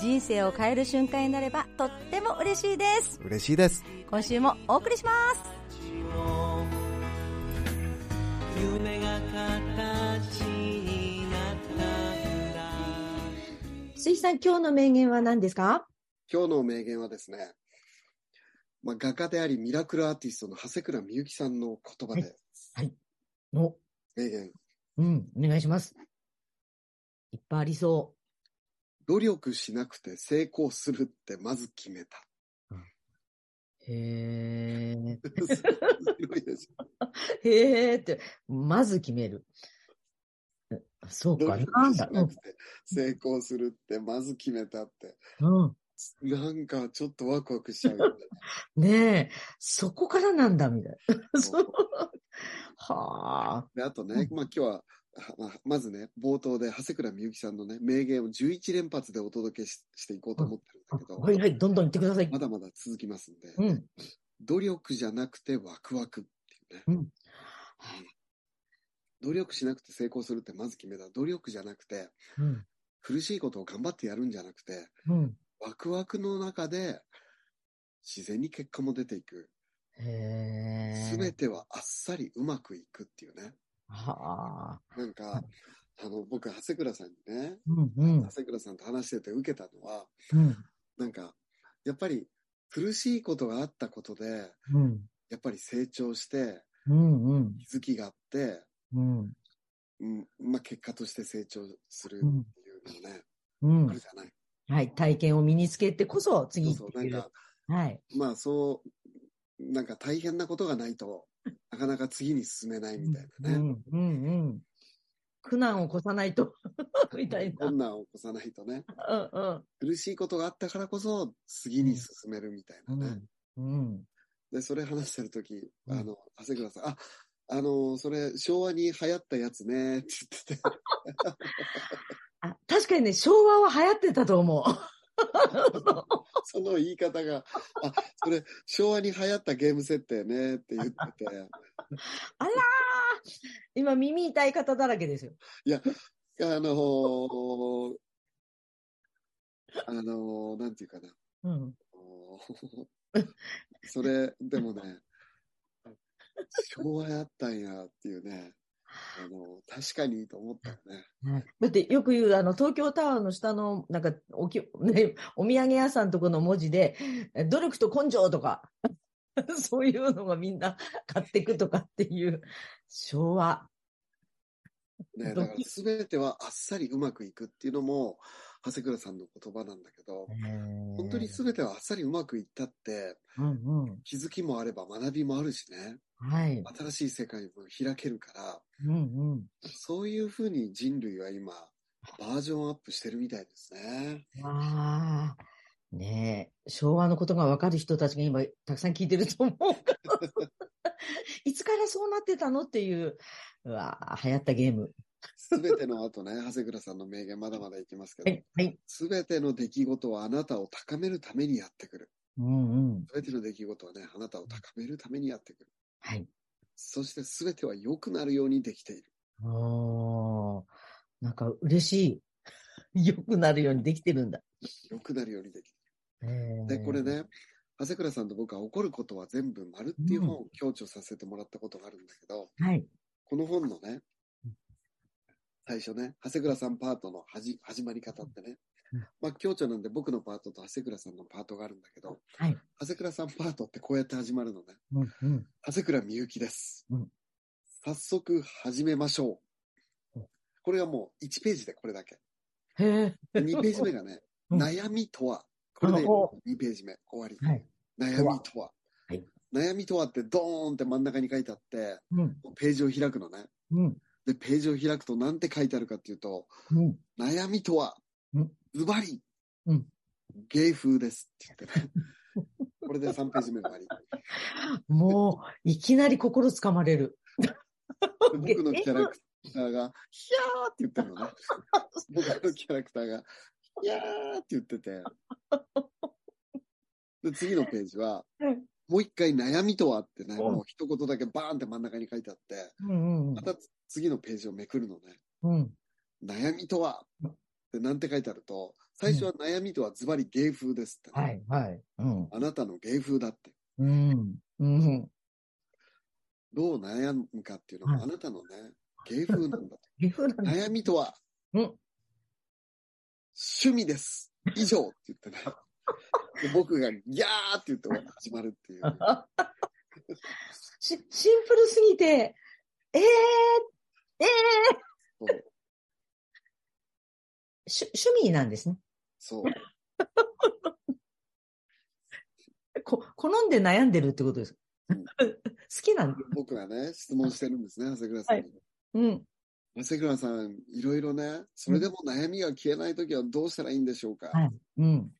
人生を変える瞬間になればとっても嬉しいです。嬉しいです。今週もお送りします。夢が形になったんだ水さん、今日の名言は何ですか？今日の名言はですね、まあ、画家でありミラクルアーティストの長谷倉美幸さんの言葉で、はい。の、名言。うん、お願いします。いっぱいありそ努力しなくて成功するってまず決めたう。へー。すごいでしょへーって、まず決める。えそうか、なんだ。成功するってまず決めたってうん。うんなんかちょっとワクワクしちゃうよね ねえ、そこからなんだ、みたいな。そう。はあ。であとね、まあ今日ははま あまずね冒頭で長谷倉美幸さんのね名言を11連発でお届けししていこうと思ってるんだけど、はいはい、どんどん言ってください。まだまだ続きますんで、うん。努力じゃなくてワクワクっていうね、うん努力しなくて成功するってまず決めた努力じゃなくてうん。苦しいことを頑張ってやるんじゃなくてうん。ワクワクの中で自然に結果も出ていくへえ。全てはあっさりうまくいくっていうねはあ。なんかあの僕長谷倉さんにねうんうん長。谷倉さんと話してて受けたのはうん。なんかやっぱり苦しいことがあったことでうん。やっぱり成長してうんうん。気づきがあって、うん。うんまあ、結果として成長するっていうのね、うんある。じゃない。はい。体験を身につけてこそ次そうそう。なんか、はい。まあそう、なんか大変なことがないとなかなか次に進めないみたいなね。うん、うん、うん。苦難を起こさないと、みたいな。困難を起こさないとね。うん、苦しいことがあったからこそ次に進めるみたいなうね。ん。うん。で、それ話してるとき、うんあの、長谷倉さん、あ、あの、それ昭和に流行ったやつねって言ってて、あ、確かにね、昭和は流行ってたと思う。その言い方が、あ、それ昭和に流行ったゲーム設定ねって言ってて、あらー今耳痛い方だらけですよ。いや、あのーあのーなんていうかな。うん。あのーそれ、でもね、昭和やったんやっていうね、あのー確かにと思ったよね。だってよく言う、あの、東京タワーの下の、なんか、おき、ね、お土産屋さんとこの文字で、え努力と根性とか、そういうのがみんな買っていくとかっていう、昭和。ね、だから全てはあっさりうまくいくっていうのも、長谷倉さんの言葉なんだけど、本当に全てはあっさりうまくいったって、うんうん。気づきもあれば学びもあるしね、はい。新しい世界も開けるから、うんうん。そういうふうに人類は今、バージョンアップしてるみたいですね。わあ、ねえ、昭和のことがわかる人たちが今、たくさん聞いてると思う。いつからそうなってたのっていう、うわあ、流行ったゲーム。すべての後ね、長谷倉さんの名言まだまだいきますけど。すべての出来事はあなたを高めるためにやってくる。うんうん。すべての出来事はね、あなたを高めるためにやってくる。はい。そしてすべては良くなるようにできている。おー、なんか嬉しい。良くなるようにできてるんだ。良くなるようにできてる。ーで、これ。ね、長谷倉さんと僕は怒ることは全部丸っていう本を強調させてもらったことがあるんだけど、はい。この本のね、最初ね、長谷倉さんパートのはじ始まり方ってねうん、まあ、強調なんで僕のパートと長谷倉さんのパートがあるんだけど、はい。長谷倉さんパートってこうやって始まるのね。うんうん。長谷倉美幸です。うん早速始めましょううん。これがもう1ページでこれだけ。へえ。2ページ目がね、うん悩みとは。これであお2ページ目終わり。はい。悩みとは。はい悩みとはってドーンって真ん中に書いてあって、うん。ページを開くのね。うん。で、ページを開くと何て書いてあるかっていうと、うん。悩みとはうん、ズバリうん、芸風ですって言ってね。これで3ページ目終わり。もう、いきなり心つかまれる。で僕のキャラクターが、ヒャーって言ってるのね。僕のキャラクターが、ヒャーって言ってて。で、次のページは、うんもう一回悩みとはってね、うんもう一言だけバーンって真ん中に書いてあって、うんうんまた次のページをめくるのね。うん。悩みとはってなんて書いてあると、最初は悩みとはズバリ芸風ですって、はい、はい。うん。あなたの芸風だって。うん。うん。どう悩むかっていうのは、はいあなたのね、芸風なんだと。岐阜なんだ。悩みとは、うん。趣味です。以上って言ってね。で 僕がギャーって言って始まるっていう。し、シンプルすぎて、ええええそう。し趣味なんですね。そう。こ、好んで悩んでるってことです。うん好きなんだ。僕がね、質問してるんですね、長谷倉さんに。うん。長谷倉さん、いろいろね、それでも悩みが消えないときはどうしたらいいんでしょうか、はい。うん。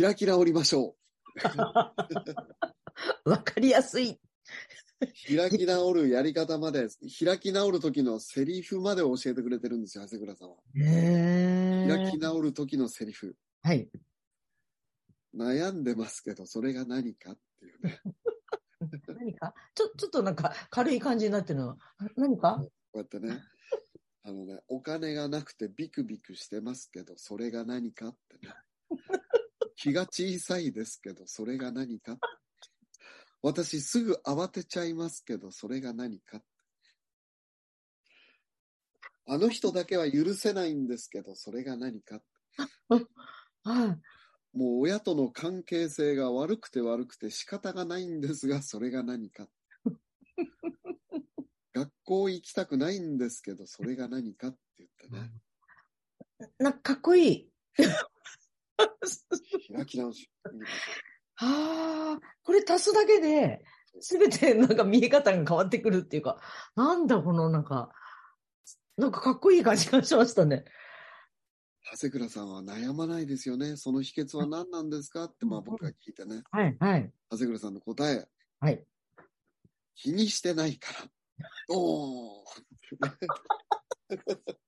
開き直りましょ わかりやすい。う。開き直るやり方まで、開き直る時のセリフまで教えてくれてるんですよ、長谷倉さんは。へ開き直る時のセリフ。はい。悩んでますけど、それが何かっていうね。何か？ちょ、ちょっとなんか軽い感じになってるの。何か？こうやってね、あのね、お金がなくてビクビクしてますけど、それが何かってね。気が小さいですけど、それが何か。私すぐ慌てちゃいますけど、それが何か。あの人だけは許せないんですけど、それが何か。はい。もう親との関係性が悪くて悪くて仕方がないんですが、それが何か。学校行きたくないんですけど、それが何かって言ってね。なんかかっこいい。開き直し。ああ、これ足すだけで、すべてなんか見え方が変わってくるっていうか、なんだこのなんか、なんかかっこいい感じがしましたね。長谷倉さんは悩まないですよね。その秘訣は何なんですかって、まあ僕が聞いてね。はい、はい、長谷倉さんの答え、はい。気にしてないから。おー。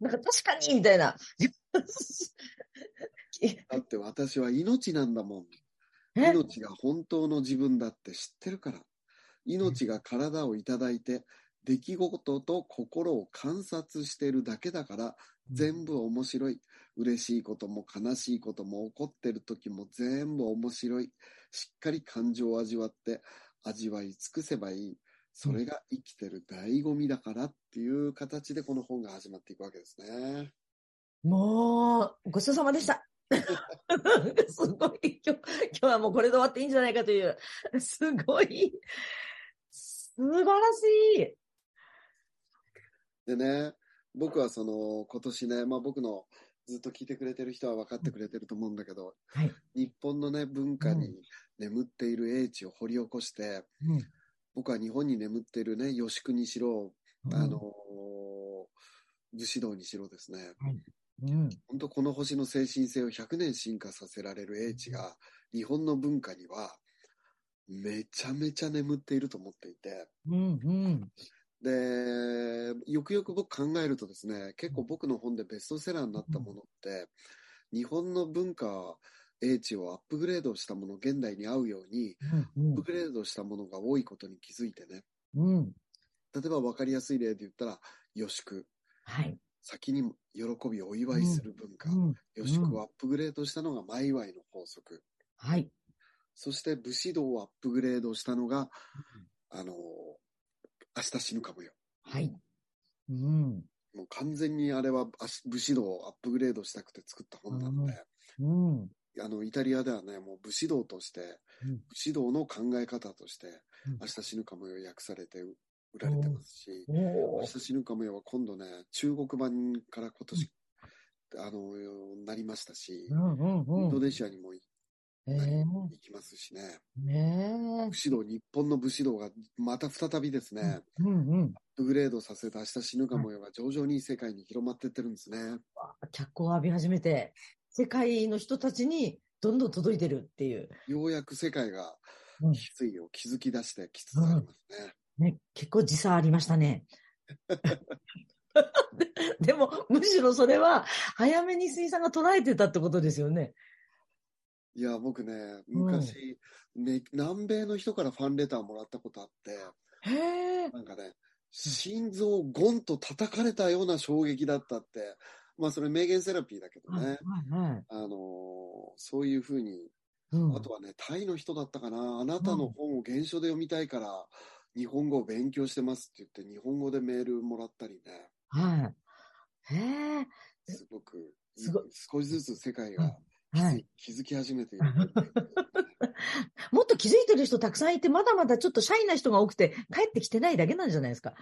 なんか確かにみたいな。だって私は命なんだもん。え？命が本当の自分だって知ってるから。命が体をいただいて、出来事と心を観察しているだけだから、全部面白い。嬉しいことも悲しいことも起こってる時も全部面白い。しっかり感情を味わって、味わい尽くせばいい。それが生きてる醍醐味だからっていう形でこの本が始まっていくわけですね。もう、ごちそうさまでした。すごい。今日、今日はもうこれで終わっていいんじゃないかという、すごい、素晴らしい。でね、僕はその今年ね、まあ僕のずっと聞いてくれてる人は分かってくれてると思うんだけど、はい。日本のね、文化に眠っている英知を掘り起こして、うん。僕は日本に眠っているね、吉久にしろ、あのー武士道にしろですね、うん、本当この星の精神性を100年進化させられる英知が、日本の文化には、めちゃめちゃ眠っていると思っていて、うん、うん。で、よくよく僕考えるとですね、結構僕の本でベストセラーになったものって、日本の文化、英知をアップグレードしたもの、現代に合うように、うんアップグレードしたものが多いことに気づいてね。うん。例えば分かりやすい例で言ったら、吉久。はい。先に喜びをお祝いする文化。うん吉久をアップグレードしたのが前祝いの法則。はい。そして武士道をアップグレードしたのが、あの、明日死ぬかもよ。はい。うん。もう完全にあれは武士道をアップグレードしたくて作った本なので、うん。あの、イタリアではね、もう武士道として、うん武士道の考え方として、うん明日死ぬかもよ訳されて売られてますし、おー明日死ぬかもよは今度ね、中国版から今年、あの、なりましたしう、んうんインうん。ドネシアにも行ええきますしね、ね武士道、日本の武士道がまた再びですね、え。うんうん。アップグレードさせた明日死ぬかもよが徐々に世界に広まってってるんですね。脚光を浴び始めて。世界の人たちにどんどん届いてるっていう。ようやく世界がうん翡翠を気づき出してきつつありますね。ね、結構時差ありましたね。で でも、むしろそれは、早めに水さんが捉えてたってことですよね。いや、僕ね、昔、ね、南米の人からファンレターもらったことあって。なんかね、心臓をゴンと叩かれたような衝撃だったって、まあそれ名言セラピーだけどはい、ね、はい、はい。あのーそういうふうに、うんあとはね、タイの人だったかな、あなたの本を原書で読みたいから、日本語を勉強してますって言って、日本語でメールもらったりね、はい。へえ。すごく、すごい少しずつ世界がはい。気づき始めている。もっと気づいてる人たくさんいて、まだまだちょっとシャイな人が多くて、帰ってきてないだけなんじゃないですか？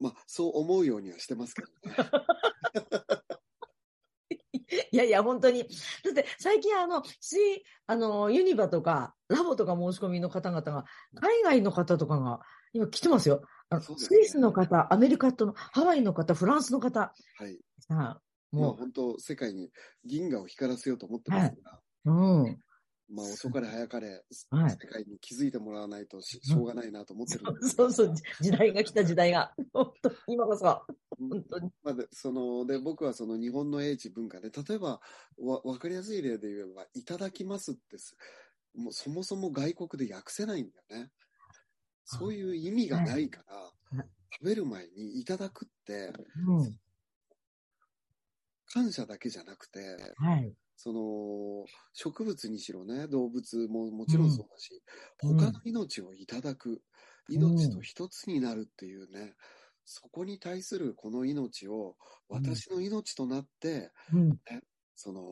まあ、そう思うようにはしてますけどね。いやいや、本当に。だって、最近、あの、し、あの、ユニバとか、ラボとか申し込みの方々が、海外の方とかが、今来てますよ。あのねスイスの方、アメリカとの、ハワイの方、フランスの方。はい。さあ、もうも本当、世界に銀河を光らせようと思ってますが、う、うん。まあ、遅かれ早かれ、はい世界に気づいてもらわないとししょうがないなと思ってる そうそう、時代が来た時代が。本当今こそ。うん本当に。まあ、でそので僕はその日本の英知文化で例えばわ分かりやすい例で言えば「いただきます」ってすもうそもそも外国で訳せないんだよね。そういう意味がないから、はい食べる前に「いただく」ってうん。感謝だけじゃなくてはい。その植物にしろね動物ももちろんそうだし、うん他の命をいただく命と一つになるっていうね、そこに対するこの命を私の命となって、うん。その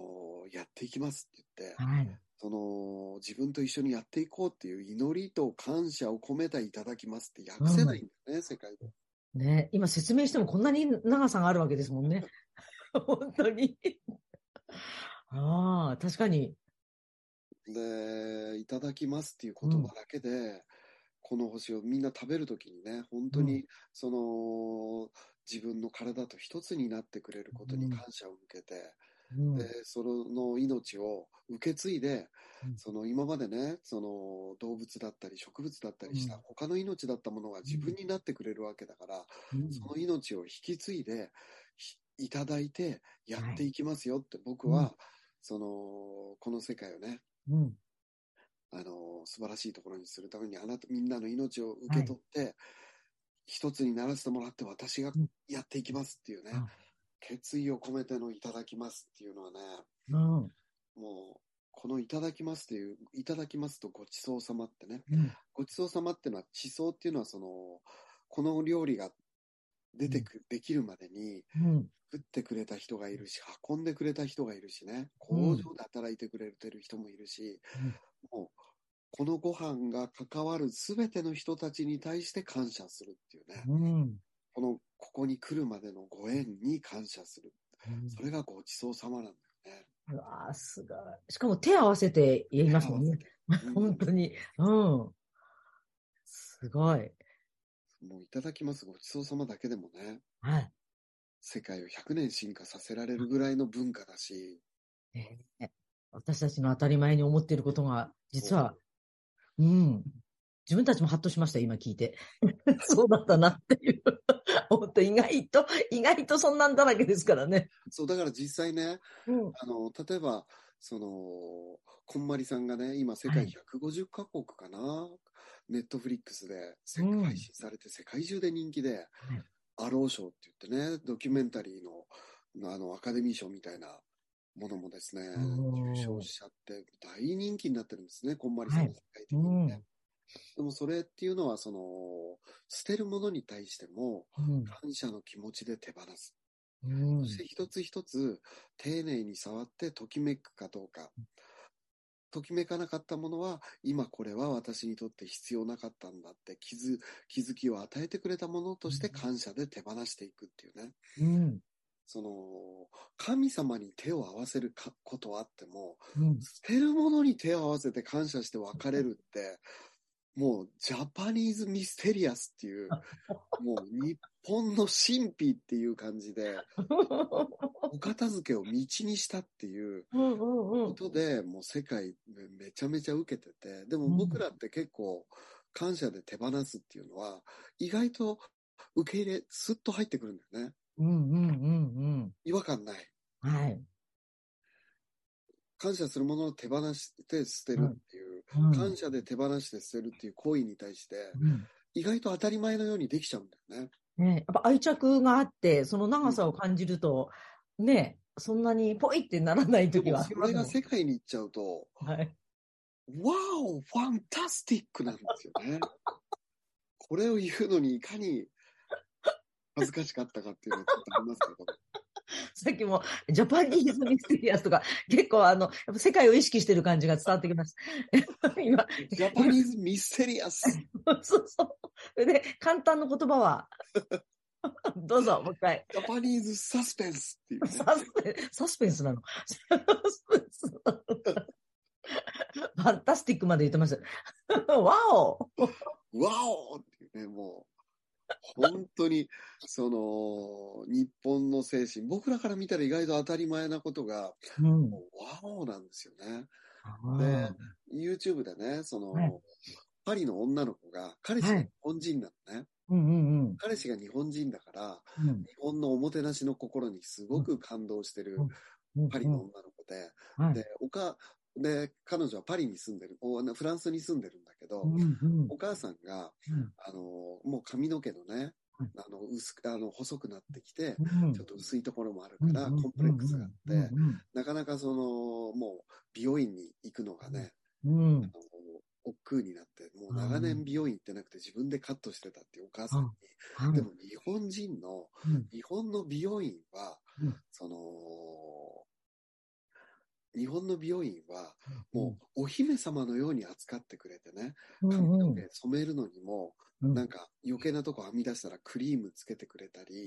やっていきますって言って、はい。その自分と一緒にやっていこうっていう祈りと感謝を込めたいただきますって訳せないんだよね、世界で。ね、今説明してもこんなに長さがあるわけですもんね。本当に。ああ、確かに。で、いただきますっていう言葉だけで、この星をみんな食べるときにね、本当に、うその自分の体と一つになってくれることに感謝を向けて、うん。でその命を受け継いで、うん。その今までねその動物だったり植物だったりしたうん。他の命だったものが自分になってくれるわけだから、うん。その命を引き継いでひいただいてやっていきますよって僕は、うんそのこの世界をねうん。あの素晴らしいところにするためにあなたみんなの命を受け取って、一つにならせてもらって私がうんやっていきますっていうね、あ決意を込めてのいただきますっていうのはねうん。もう、このいただきますっていう、いただきますとごちそうさまってね。うん。ごちそうさまっていうのは、地層っていうのは、その、この料理が出てく、できるまでに、うん。作ってくれた人がいるし、運んでくれた人がいるしね、うん工場で働いてくれてる人もいるし、もう、このご飯が関わるすべての人たちに対して感謝するっていうね、うん。この、ここに来るまでのご縁に感謝する。それがごちそうさまなんだよね。うわあ、すごい。しかも手合わせて言いますもんね。うん 本当に。うん。すごい。もういただきますごちそうさまだけでもね、はい。世界を100年進化させられるぐらいの文化だし、ね私たちの当たり前に思っていることが、実は、うん。自分たちもハッとしました、今聞いて。そうだったなっていう。本当意外と、意外とそんなんだらけですからね。そう、だから実際ね、うん。あの、例えば、その、こんまりさんがね、今世界150カ国かな、ネットフリックスで配信されて世界中で人気で、いアロー賞って言ってね、ドキュメンタリーのあのアカデミー賞みたいなものもですね、受賞しちゃって大人気になってるんですね、こんまりさんはいが世界的にね。でもそれっていうのは、その、捨てるものに対してもうん。感謝の気持ちで手放す。うんそして一つ一つ丁寧に触ってときめくかどうか。ときめかなかったものは、今これは私にとって必要なかったんだって気づ気づきを与えてくれたものとして感謝で手放していくっていうね。うん。その、神様に手を合わせるかことはあっても、うん。捨てるものに手を合わせて感謝して別れるって、もうジャパニーズミステリアスっていう、もう日本の神秘っていう感じで、お片付けを道にしたっていううんうんうん。ことで、もう世界めめちゃめちゃ受けてて、でも僕らって結構感謝で手放すっていうのは、意外と受け入れ、スッと入ってくるんだよね。うんうんうん違和感ない。うん。はい。感謝するものを手放して捨てるっていう、うん感謝で手放して捨てるっていう行為に対して、うん意外と当たり前のようにできちゃうんだよね。ね、やっぱ愛着があって、その長さを感じると、ね、そんなにポイってならないで時はそれが世界に行っちゃうと、はい。Wow、fantasti c なんですよね。これを言うのにいかに恥ずかしかったかっていうのはちょっとありますけど。さっきも Japanese mysterious とか、結構あの、やっぱ世界を意識してる感じが伝わってきます。今、 Japanese mysterious。そうそう。で、簡単な言葉は、どうぞ、もう一回。 Japanese suspense っていうね。サスペンサスペンスなの？ファンタスティックまで言ってます。わおわおっていうね、もう、本当に、その、日本の精神、僕らから見たら意外と当たり前なことが、うん。もうわおなんですよね。で、YouTube でね、その、はい。パリの女の子が、彼氏が日本人なのね。うんうんうん。彼氏が日本人だから、うん。日本のおもてなしの心にすごく感動してるうん。パリの女の子で、はい。で、おか、で、彼女はパリに住んでる、おフランスに住んでるんだけど、うんうん。お母さんが、うん。あの、もう髪の毛のねうん、あの、薄く、あの、細くなってきて、うん。ちょっと薄いところもあるから、コンプレックスがあって、なかなかその、もう、美容院に行くのがね、うん。うんあの、億劫になって、もう長年美容院行ってなくて自分でカットしてたっていうお母さんに、はいでも日本人の、うん。日本の美容院は、うんその、日本の美容院は、もうお姫様のように扱ってくれてね、うん髪のうん毛染めるのにも、うん。なんか余計なとこはみ出したらクリームつけてくれたり。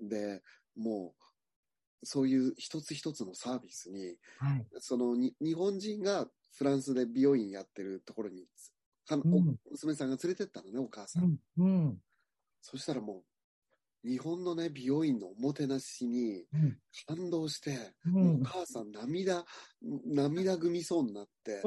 で、もう、そういう一つ一つのサービスに、はい。そのに日本人がフランスで美容院やってるところに、娘さんが連れてったのね、お母さん。うん。うん。そしたらもう、日本のね、美容院のおもてなしにうん感動して、うもうんお母さん涙、涙ぐみそうになって、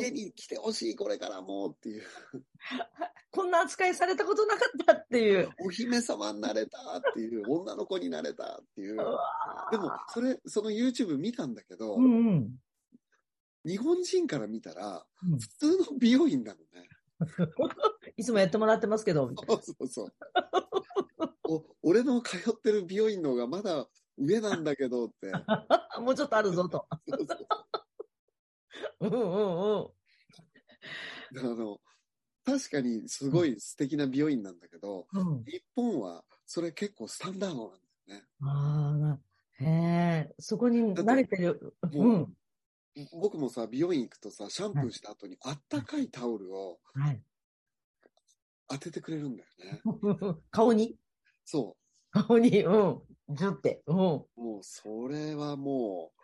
家に来てほしい、これからもっていう、こんな扱いされたことなかったっていう。お姫様になれたっていう、女の子になれたっていう。でも、それ、その YouTube 見たんだけど、うんうん。日本人から見たら、うん普通の美容院なのね。いつもやってもらってますけど。そうそうそう。お俺の通ってる美容院の方がまだ上なんだけどって。もうちょっとあるぞと。そうそううんうんうん。あの、確かにすごい素敵な美容院なんだけど、うん、日本はそれ結構スタンダードなんだよね。ああ、なへえ、そこに慣れてる。うもん。僕もさ、美容院行くとさ、シャンプーした後にあったかいタオルをはい。当ててくれるんだよね。顔に？そ顔に、うん。ずって。うん。う。もうそれはもう、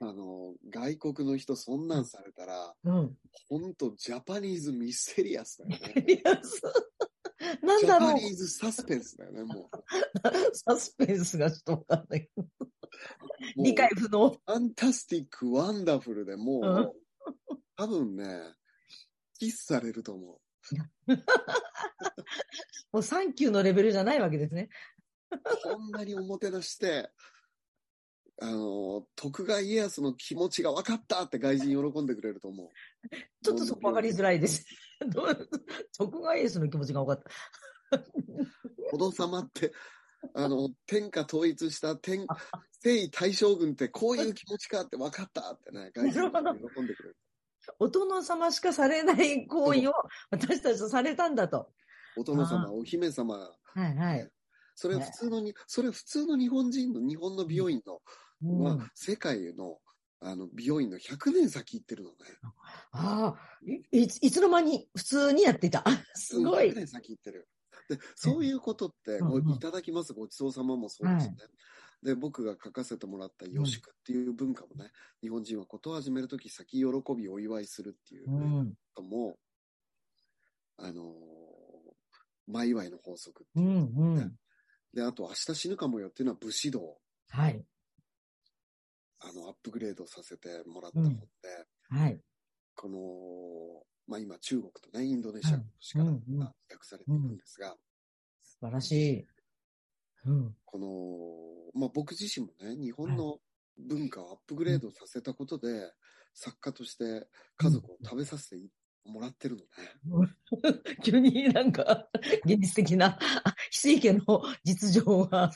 あの、外国の人そんなんされたら、うん。ほんとジャパニーズミステリアスだよね。いやすなんジャだろうパニーズサスペンスだよね、もサスペンスがちょっとわかんない。う。もう理解不能。ファンタスティック、ワンダフルでもう、うん多分ね、キスされると思 もうサンキューのレベルじゃないわけですね。う。こんなにおもてなして、あの、徳川家康の気持ちが分かったって外人喜んでくれると思う。ちょっとそこわかりづらいです。徳川家康の気持ちが分かった。殿様って、あの、天下統一した天、征夷大将軍ってこういう気持ちかって分かったってね、外人が喜んでくれる。お殿様しかされない行為を私たちとされたんだと。お殿あ様、お姫様、はいはい。それ普通のに、それ普通の日本人の、日本の美容院の、うん、は世界の、あの、美容院の100年先行ってるのね。ああいいつ、の間に普通にやってた。すごい100。年先行ってる。で、そういうことって、うんいただきますごちそうさまもそうですね。で、僕が書かせてもらった予祝っていう文化もね、日本人はことを始めるとき先喜びお祝いするっていううん。ことも、あのー、前祝いの法則ってういう。ん。うん。で、あと明日死ぬかもよっていうのは武士道、はい。あの、アップグレードさせてもらった本で、はい。この、まあ今中国とね、インドネシアのしからうんうん訳されていくんですが、素晴らしい。うん。この、まあ僕自身もね、日本の文化をアップグレードさせたことで、作家として家族を食べさせてもらってるのね。急になんか、現実的な、あ翡翠家の実情が。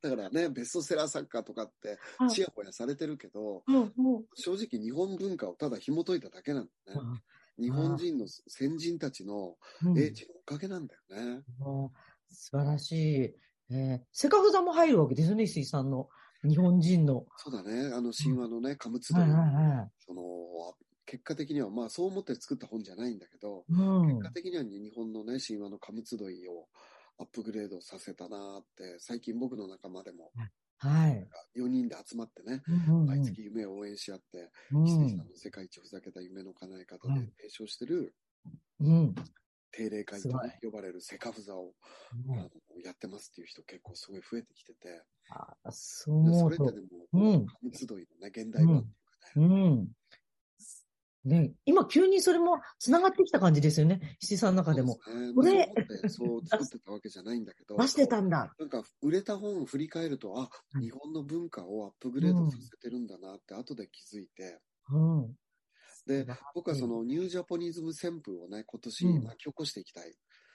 だからね、ベストセラー作家とかってあ、ちやほやされてるけど、正直日本文化をただ紐解いただけなのね。日本人の先人たちのうん英知のおかげなんだよね。素晴らしい。えー、セカフザも入るわけですよね、石井さんの。日本人の。そうだね。あの神話のね、カムツドその、結果的には、まあそう思って作った本じゃないんだけど、い。うん結。果的には日本のね、神話のカムツドリをアップグレードさせたなーって、最近僕の仲間でもはい。4人で集まってね、うんうん毎月夢を応援し合って、うんさんの世界一ふざけた夢の叶え方ではい提唱してるうん。定例会と呼ばれるセカフザを、うんやってますっていう人結構すごい増えてきてて、あそうそうれってでも、うんカムツドリのね、現代版っていうかね、うん。ね、今急にそれも繋がってきた感じですよね。石井さんの中でも。そうですね。これそう作ってたわけじゃないんだけど、出してたんだ。なんか売れた本を振り返ると、あ、うん日本の文化をアップグレードさせてるんだなって後で気づいて、うん。で、僕はそのニュージャポニズム旋風をね、今年うん巻き起こしていきたい。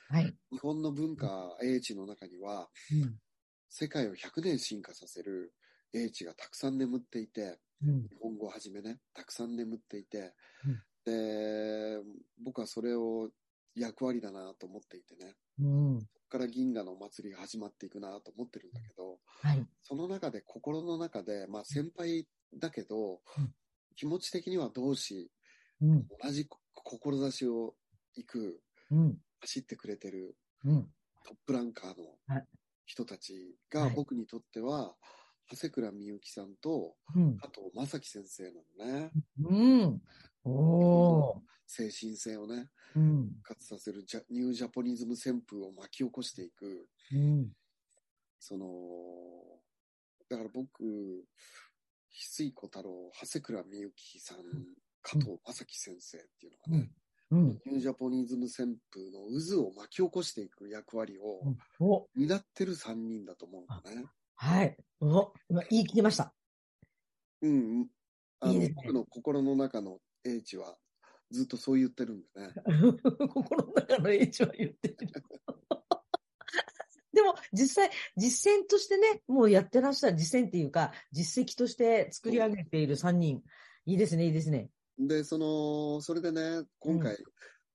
はい。日本の文化、英知の中には、うん。世界を100年進化させる英知がたくさん眠っていて、うん。日本語をはじめね、たくさん眠っていて、うんで、僕はそれを役割だなと思っていてね、うん。ここから銀河のお祭りが始まっていくなと思ってるんだけど、はい。その中で、心の中で、まあ先輩だけど、うん気持ち的には同志、うん。同じ志を行く、うん。走ってくれてるうん。トップランカーのはい人たちはいが僕にとっては、長谷倉美幸さんとうん。加藤正樹先生なのね。うん。おー。精神性をね、うん。復活させるジャニュージャポニズム旋風を巻き起こしていく、うん。その、だから僕、翡翠小太郎、長谷倉美幸さん、加藤正樹先生っていうのがね、うん。ニュージャポニズム旋風の渦を巻き起こしていく役割をお、担ってる3人だと思うのね。はい。お、今言い切りました。うん。あのいいね僕の心の中の英知はずっとそう言ってるんでね。心の中の英知は言ってる。でも、実際、実践としてね、もうやってらっしゃる、実践っていうか、実績として作り上げている3人。いいですね、いいですね。で、その、それでね、今回、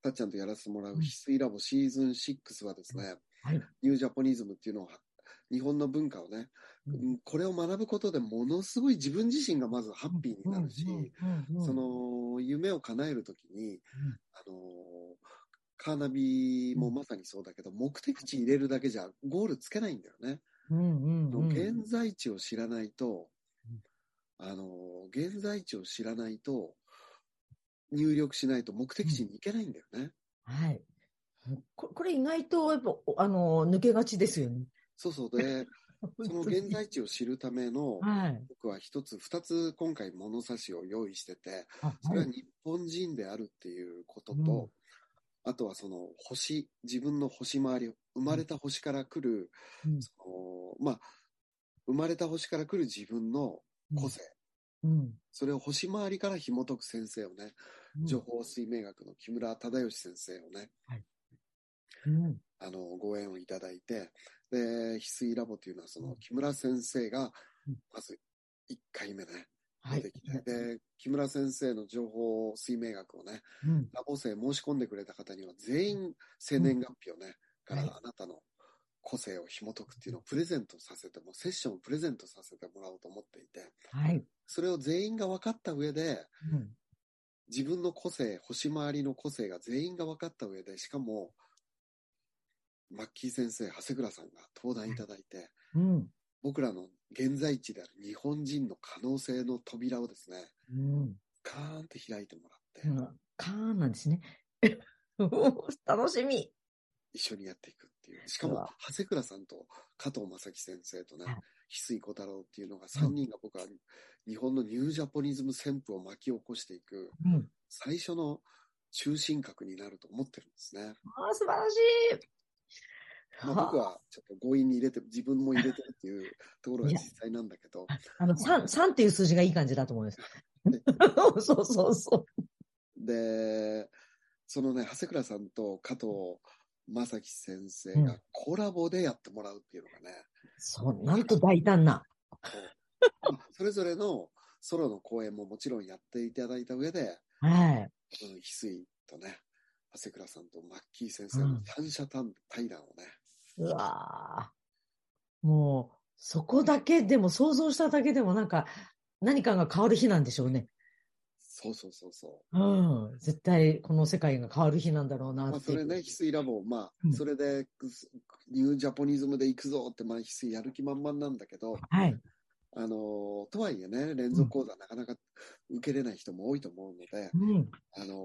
たっちゃんとやらせてもらううん。翡翠ラボシーズン6はですね、はい。ニュージャポニズムっていうのは、日本の文化をね、うん。うんこれを学ぶことでものすごい自分自身がまずハッピーになるし、うんうんそ、の夢を叶えるときに、あのーカーナビもまさにそうだけど、目的地入れるだけじゃゴールつけないんだよね。うんうんうん、現在地を知らないとうん、あのー現在地を知らないと、入力しないと目的地に行けないんだよね。はい。ここれ意外と、やっぱ、おあの、抜けがちですよね。そうそうで、その現在地を知るための、はい。僕は一つ、二つ今回物差しを用意してて、あそれは日本人であるっていうことと、あとはその星、自分の星回り、生まれた星から来る、うんそのまあ、生まれた星から来る自分の個性、うん。それを星回りから紐解く先生をね、うん情報水明学の木村忠義先生をね、うん。あの、ご縁をいただいて、で、翡翠ラボというのはその木村先生がうん、まず1回目ね、はい。出てきて、で、木村先生の情報水明学をね、うん。ラボ生申し込んでくれた方には全員生年月日をね、からはい。あなたの個性を紐解くっていうのをプレゼントさせても、セッションをプレゼントさせてもらおうと思っていて、はい。それを全員が分かった上で、うん。自分の個性、星回りの個性が全員が分かった上で、しかも、マッキー先生、長谷倉さんが登壇いただいて、うん。僕らの現在地である日本人の可能性の扉をですね、うん。カーンって開いてもらって、うんカーンなんですね。楽しみ。一緒にやっていくっていう。しかも長谷倉さんと加藤正樹先生とねはい、翡翠小太郎っていうのが3人が僕は日本のニュージャポニズム旋風を巻き起こしていくうん。最初の中心核になると思ってるんですね。ああ、素晴らしい。まあ、僕はちょっと強引に入れて、自分も入れてるっていうところが実際なんだけど、あの、3、三っていう数字がいい感じだと思います。そうそうそう。で、そのね、長谷倉さんと加藤正樹先生うんがコラボでやってもらうっていうのがね、そう、なんと大胆な。まあそれぞれのソロの公演ももちろんやっていただいた上で、はい。うん翡翠とね、長谷倉さんとマッキー先生の三者対対談をね、うわーもう、そこだけでも、想像しただけでもなんか、何かが変わる日なんでしょうね。そうそうそうそうん。絶対、この世界が変わる日なんだろうう。なって。まあそれね、翡翠ラボ、まあ、うんそれで、ニュージャポニズムで行くぞって、まあ、翡翠やる気満々なんだけど、はい。あの、とはいえね、連続講座なかなか受けれない人も多いと思うので、うん。あの、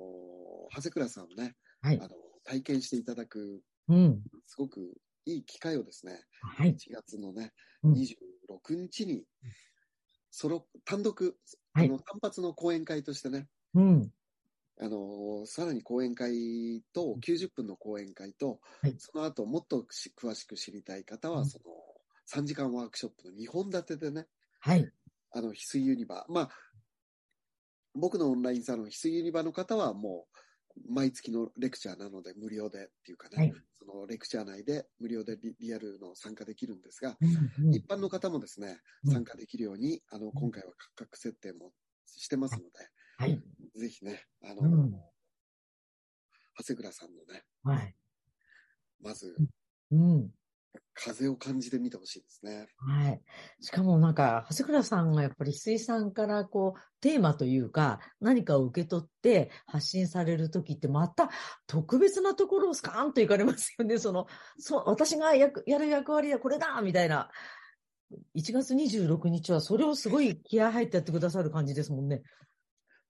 長谷倉さんをね、はいあの、体験していただく、うん。すごくいい機会をですね、はい。1月のね、うん26日に、ソロ、単独、はいあの、単発の講演会としてね、うん。あの、さらに講演会と、90分の講演会と、はいその後もっとし詳しく知りたい方は、うんその、3時間ワークショップの2本立てでね、はい。あの、翡翠ユニバー。まあ、僕のオンラインサロン、翡翠ユニバーの方はもう、毎月のレクチャーなので無料でっていうかね、はいそのレクチャー内で無料でリリアルの参加できるんですが、うん。一般の方もですね、うん参加できるように、あの、今回は価格設定もしてますので、はい。ぜひね、あの、うん長谷倉さんのね、はい。まず、うん。風を感じてみてほしいですね。はい。しかもなんか、長谷倉さんがやっぱり翡翠さんからこう、テーマというか、何かを受け取って発信されるときってまた特別なところをスカーンと行かれますよね。その、そう、私がやくやる役割はこれだみたいな。1月26日はそれをすごい気合入ってやってくださる感じですもんね。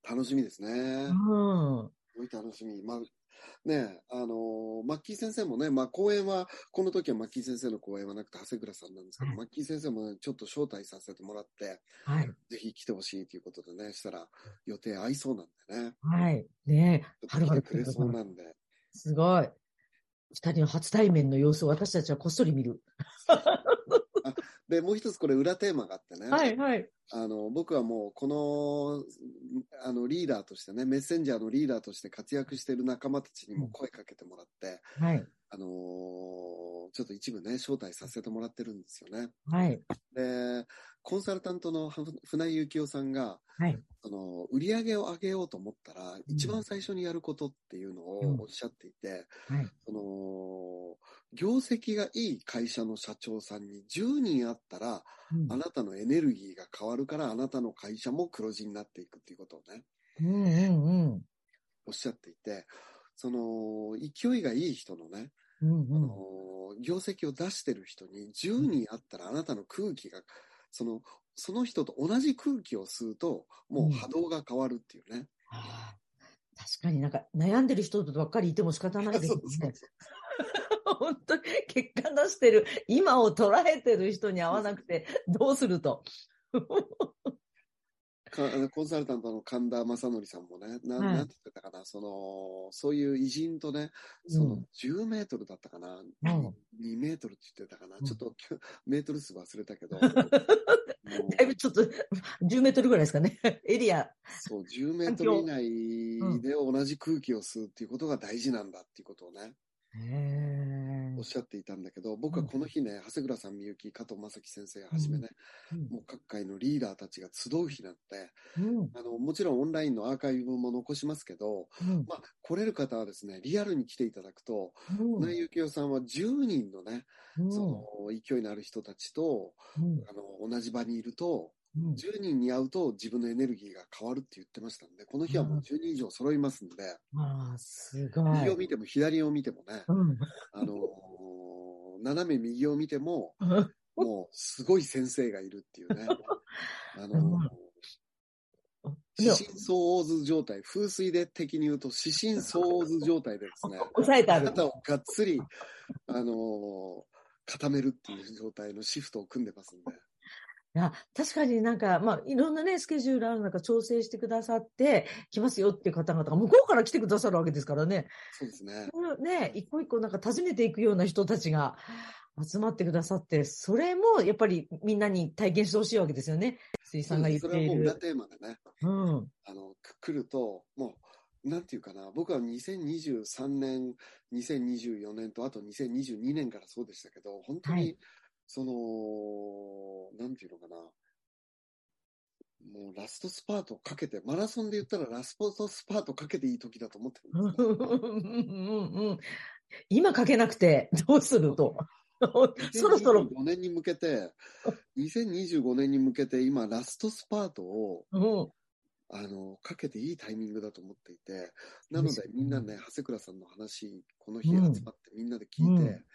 楽しみですね。うん。すごい楽しみ。まあ、ねあのーマッキー先生もね、まあ、講演は、この時はマッキー先生の講演はなくて、長谷倉さんなんですけど、はいマッキー先生もね、ちょっと招待させてもらって、はい。ぜひ来てほしいということでね、したら予定合いそうなんでね、はい。ねはるばるくれそうなんで、すごい。二人の初対面の様子を私たちはこっそり見る。で、もう一つこれ裏テーマがあってね、はい、はい。あの、僕はもうこの、あの、リーダーとしてね、メッセンジャーのリーダーとして活躍している仲間たちにも声かけてもらって、はい。あのーちょっと一部ね、招待させてもらってるんですよね。はい。で、コンサルタントのふ船井幸雄さんが、はい。その売り上げを上げようと思ったら、一番最初にやることっていうのをおっしゃっていて、はい。その業績がいい会社の社長さんに10人あったら、うんあなたのエネルギーが変わるから、あなたの会社も黒字になっていくっていうことをね、うんうんうん。おっしゃっていて、その勢いがいい人のね、うんうん。あの業績を出してる人に10人あったらあなたの空気が、その、その人と同じ空気を吸うと、もう波動が変わるっていうね。ああ確かになんか悩んでる人ばっかりいても仕方ないです そうそうね。本当に結果出してる、今を捉えてる人に会わなくてどうすると。かあのコンサルタントの神田正則さんもね、なはい。なんて言ってたかな、その、そういう偉人とね、そのうん10メートルだったかな、ん。2メートルって言ってたかな、うん。ちょっと メートル数忘れたけど、だいぶちょっと10メートルぐらいですかね。エリア。そう、10メートル以内で同じ空気を吸うっていうことが大事なんだっていうことをね、へおっしゃっていたんだけど、僕はこの日ね、長谷倉さん、みゆき、加藤正樹先生はじめね、もう各界のリーダーたちが集う日なんで、うん。あの、もちろんオンラインのアーカイブも残しますけど、うん。まあ、来れる方はですね、リアルに来ていただくと、うん。船井幸雄さんは10人のね、うん。その勢いのある人たちと、うん。あの、同じ場にいると、うん10人に会うと自分のエネルギーが変わるって言ってましたんで、この日はもう10人以上揃いますんで、ああ、すごい。右を見ても左を見てもね、うん。あのー斜め右を見ても、もうすごい先生がいるっていうね。あの、四神相応図状態、風水で的に言うと四神相応図状態でですね、抑えてある。肩をがっつり、あのー固めるっていう状態のシフトを組んでますんで。確かになんか、まあ、いろんなね、スケジュールある中調整してくださって、来ますよっていう方々が向こうから来てくださるわけですからね。そうですね。ね、一個一個なんか訪ねていくような人たちが集まってくださって、それもやっぱりみんなに体験してほしいわけですよね。水さんが言っそていれはもう裏る。テーマでね、うん。あの、く来ると、もう、なんていうかな、僕は2023年、2024年と、あと2022年からそうでしたけど、本当に、はいその、なんていうのかな、もうラストスパートをかけて、マラソンで言ったらラストスパートかけていい時だと思ってるんですよ。うんうん今かけなくてどうすると。そろそろ、2025年に向けて、2025年に向けて今、ラストスパートを、うん、あの、かけていいタイミングだと思っていて、なのでみんなね、長谷倉さんの話、この日集まってみんなで聞いて、うん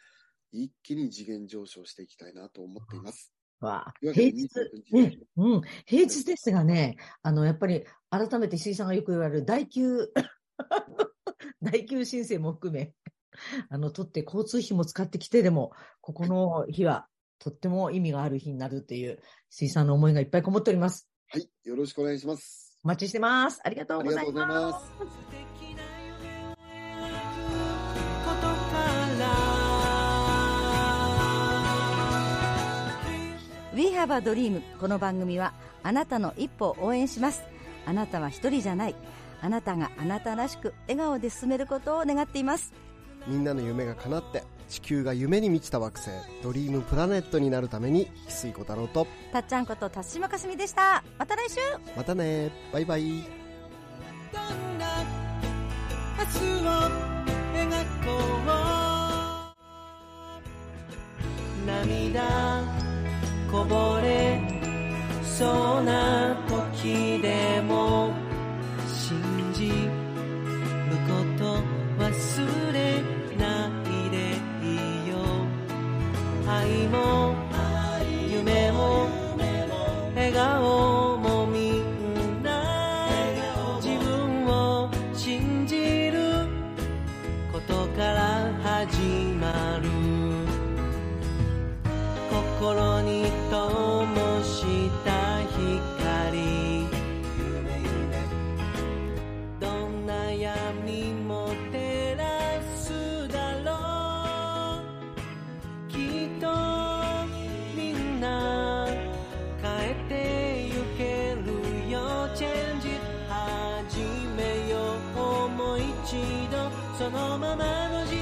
一気に次元上昇していきたいなと思っています。わ平日、26ね、うん、平日ですがね、あの、やっぱり改めて石井さんがよく言われる代給、代給 申請も含め、あの、取って交通費も使ってきてでも、ここの日はとっても意味がある日になるっていう、石井さんの思いがいっぱいこもっております。はい、よろしくお願いします。お待ちしてます。ありがとうござい。ます We have a dream この番組はあなたの一歩を応援します。あなたは一人じゃない。あなたがあなたらしく笑顔で進めることを願っています。みんなの夢が叶って地球が夢に満ちた惑星ドリームプラネットになるために翡翠小太郎とたっちゃんこと辰島かすみでした。また来週。またね。バイバイ。どんな明日を描こう。涙こぼれそうな時でも信じること忘れないでいいよ愛もそのままの自